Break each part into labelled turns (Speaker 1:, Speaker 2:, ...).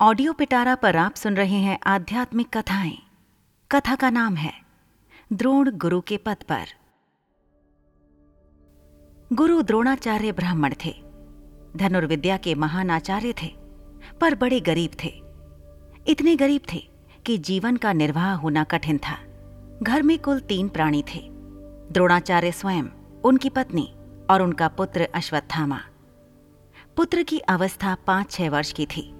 Speaker 1: Audio पिटारा पर आप सुन रहे हैं आध्यात्मिक कथाएँ। कथा का नाम है, द्रोण गुरु के पद पर। गुरु द्रोणाचार्य ब्राह्मण थे। धनुर्विद्या के महान आचार्य थे, पर बड़े गरीब थे। इतने गरीब थे कि जीवन का निर्वाह होना कठिन था। घर में कुल तीन प्राणी थे। द्रोणाचार्य स्वयं, उनकी पत्नी और उनका पुत्र अश्वत्थामा। पुत्र की अवस्था पाँच छह वर्ष की थी।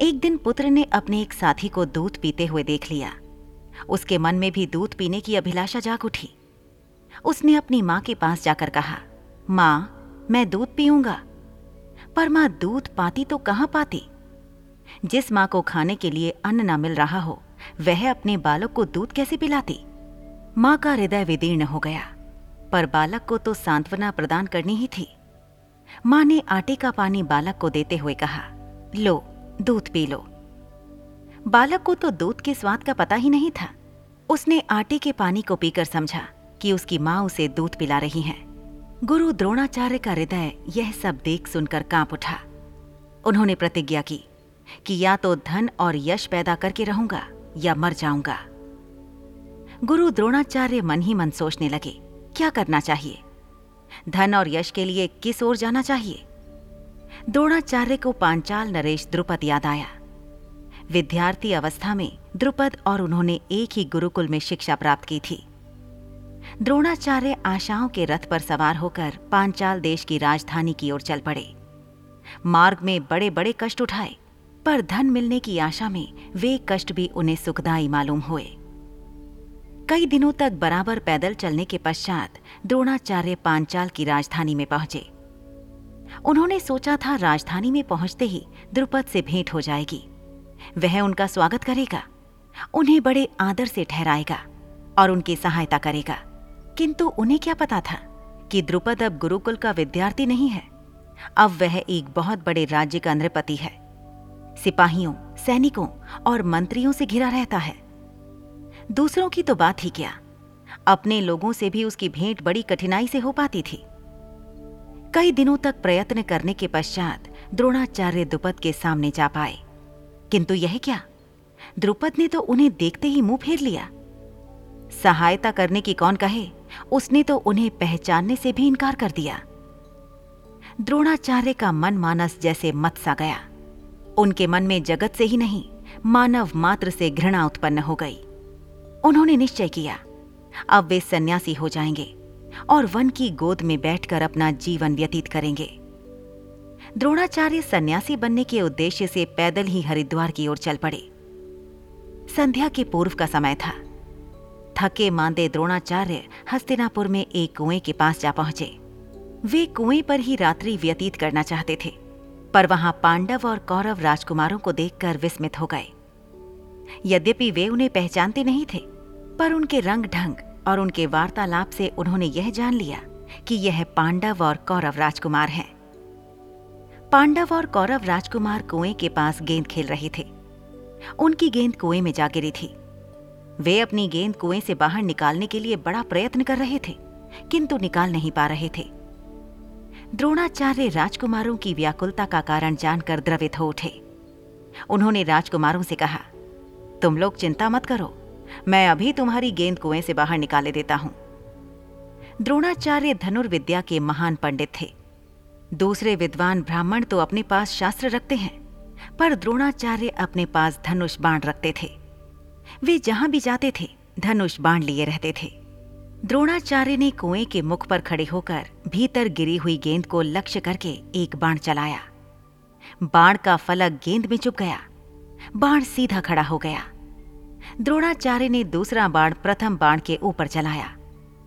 Speaker 1: एक दिन पुत्र ने अपने एक साथी को दूध पीते हुए देख लिया। उसके मन में भी दूध पीने की अभिलाषा जाग उठी। उसने अपनी माँ के पास जाकर कहा, माँ, मैं दूध पीऊँगा। पर माँ, दूध पाती तो कहाँ पाती? जिस माँ को खाने के लिए अन्न न मिल रहा हो, वह अपने बालक को दूध कैसे पिलाती? माँ का हृदय विदीर्ण हो गया, पर बालक को तो सांत्वना प्रदान करनी ही थी। माँ ने आटे का पानी बालक को देते हुए कहा, लो दूध पी लो। बालक को तो दूध के स्वाद का पता ही नहीं था। उसने आटे के पानी को पीकर समझा कि उसकी माँ उसे दूध पिला रही है। गुरु द्रोणाचार्य का हृदय यह सब देख सुनकर काँप उठा। उन्होंने प्रतिज्ञा की कि या तो धन और यश पैदा करके रहूँगा या मर जाऊँगा। गुरु द्रोणाचार्य मन ही मन सोचने लगे, क्या करना चाहिए? धन और यश के लिए किस ओर जाना चाहिए? द्रोणाचार्य को पांचाल नरेश द्रुपद याद आया। विद्यार्थी अवस्था में द्रुपद और उन्होंने एक ही गुरुकुल में शिक्षा प्राप्त की थी। द्रोणाचार्य आशाओं के रथ पर सवार होकर पांचाल देश की राजधानी की ओर चल पड़े। मार्ग में बड़े बड़े कष्ट उठाए, पर धन मिलने की आशा में वे कष्ट भी उन्हें सुखदायी मालूम हुए। कई दिनों तक बराबर पैदल चलने के पश्चात द्रोणाचार्य पांचाल की राजधानी में पहुँचे। उन्होंने सोचा था राजधानी में पहुँचते ही द्रुपद से भेंट हो जाएगी। वह उनका स्वागत करेगा, उन्हें बड़े आदर से ठहराएगा और उनकी सहायता करेगा। किंतु उन्हें क्या पता था कि द्रुपद अब गुरुकुल का विद्यार्थी नहीं है। अब वह एक बहुत बड़े राज्य का नृपति है। सिपाहियों, सैनिकों और मंत्रियों से घिरा रहता है। दूसरों की तो बात ही क्या। अपने लोगों से भी उसकी भेंट बड़ी कठिनाई से हो पाती थी। कई दिनों तक प्रयत्न करने के पश्चात द्रोणाचार्य द्रुपद के सामने जा पाए। किंतु यह क्या? द्रुपद ने तो उन्हें देखते ही मुँह फेर लिया। सहायता करने की कौन कहे? उसने तो उन्हें पहचानने से भी इनकार कर दिया। द्रोणाचार्य का मन मानस जैसे मत सा गया। उनके मन में जगत से ही नहीं, मानव मात्र से घृणा उत्पन्न हो गई। उन्होंने निश्चय किया, अब वे सन्यासी हो जाएँगे। और वन की गोद में बैठकर अपना जीवन व्यतीत करेंगे। द्रोणाचार्य सन्यासी बनने के उद्देश्य से पैदल ही हरिद्वार की ओर चल पड़े। संध्या के पूर्व का समय था। थके मांदे द्रोणाचार्य हस्तिनापुर में एक कुएँ के पास जा पहुँचे। वे कुएँ पर ही रात्रि व्यतीत करना चाहते थे, पर वहाँ पांडव और कौरव राजकुमारों को देखकर विस्मित हो गए। यद्यपि वे उन्हें पहचानते नहीं थे, पर उनके रंग ढंग और उनके वार्तालाप से उन्होंने यह जान लिया कि यह पांडव और कौरव राजकुमार हैं। पांडव और कौरव राजकुमार कुएँ के पास गेंद खेल रहे थे। उनकी गेंद कुएँ में जा गिरी थी। वे अपनी गेंद कुएँ से बाहर निकालने के लिए बड़ा प्रयत्न कर रहे थे, किंतु निकाल नहीं पा रहे थे। द्रोणाचार्य राजकुमारों की व्याकुलता का कारण जानकर द्रवित हो उठे। उन्होंने राजकुमारों से कहा, तुम लोग चिंता मत करो मैं अभी तुम्हारी गेंद कुएँ से बाहर निकाले देता हूँ। द्रोणाचार्य धनुर्विद्या के महान पंडित थे। दूसरे विद्वान ब्राह्मण तो अपने पास शास्त्र रखते हैं, पर द्रोणाचार्य अपने पास धनुष बाण रखते थे। वे जहाँ भी जाते थे, धनुष बाण लिए रहते थे। द्रोणाचार्य ने कुएँ के मुख पर खड़े होकर भीतर गिरी हुई गेंद को लक्ष्य करके एक बाण चलाया। बाण का फलक गेंद में चुप गया। बाण सीधा खड़ा हो गया। द्रोणाचार्य ने दूसरा बाण प्रथम बाण के ऊपर चलाया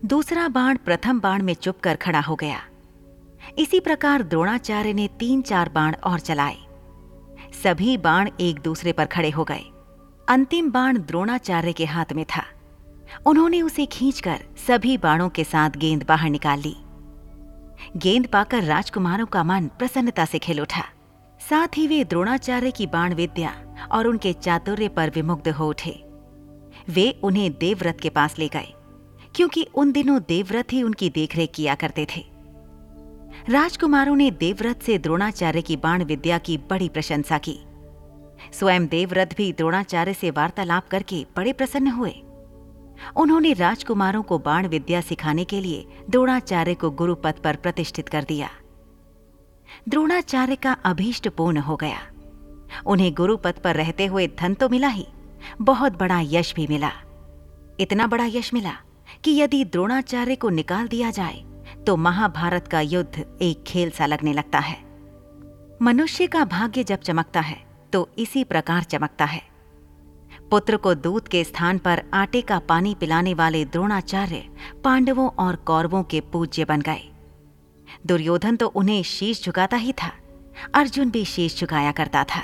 Speaker 1: दूसरा बाण प्रथम बाण में चुप कर खड़ा हो गया। इसी प्रकार द्रोणाचार्य ने तीन चार बाण और चलाए सभी बाण एक दूसरे पर खड़े हो गए। अंतिम बाण द्रोणाचार्य के हाथ में था। उन्होंने उसे खींचकर सभी बाणों के साथ गेंद बाहर निकाल ली। गेंद पाकर राजकुमारों का मन प्रसन्नता से खिल उठा। साथ ही वे द्रोणाचार्य की बाण विद्या और उनके चातुर्य पर विमुग्ध हो उठे। वे उन्हें देवव्रत के पास ले गए, क्योंकि उन दिनों देवव्रत ही उनकी देखरेख किया करते थे। राजकुमारों ने देवव्रत से द्रोणाचार्य की बाण विद्या की बड़ी प्रशंसा की। स्वयं देवव्रत भी द्रोणाचार्य से वार्तालाप करके बड़े प्रसन्न हुए। उन्होंने राजकुमारों को बाण विद्या सिखाने के लिए द्रोणाचार्य को गुरु पद पर प्रतिष्ठित कर दिया। द्रोणाचार्य का अभीष्ट पूर्ण हो गया। उन्हें गुरु पद पर रहते हुए धन तो मिला ही बहुत बड़ा यश भी मिला। इतना बड़ा यश मिला कि यदि द्रोणाचार्य को निकाल दिया जाए तो महाभारत का युद्ध एक खेल सा लगने लगता है। मनुष्य का भाग्य जब चमकता है तो इसी प्रकार चमकता है। पुत्र को दूध के स्थान पर आटे का पानी पिलाने वाले द्रोणाचार्य पांडवों और कौरवों के पूज्य बन गए। दुर्योधन तो उन्हें शीश झुकाता ही था, अर्जुन भी शीश झुकाया करता था।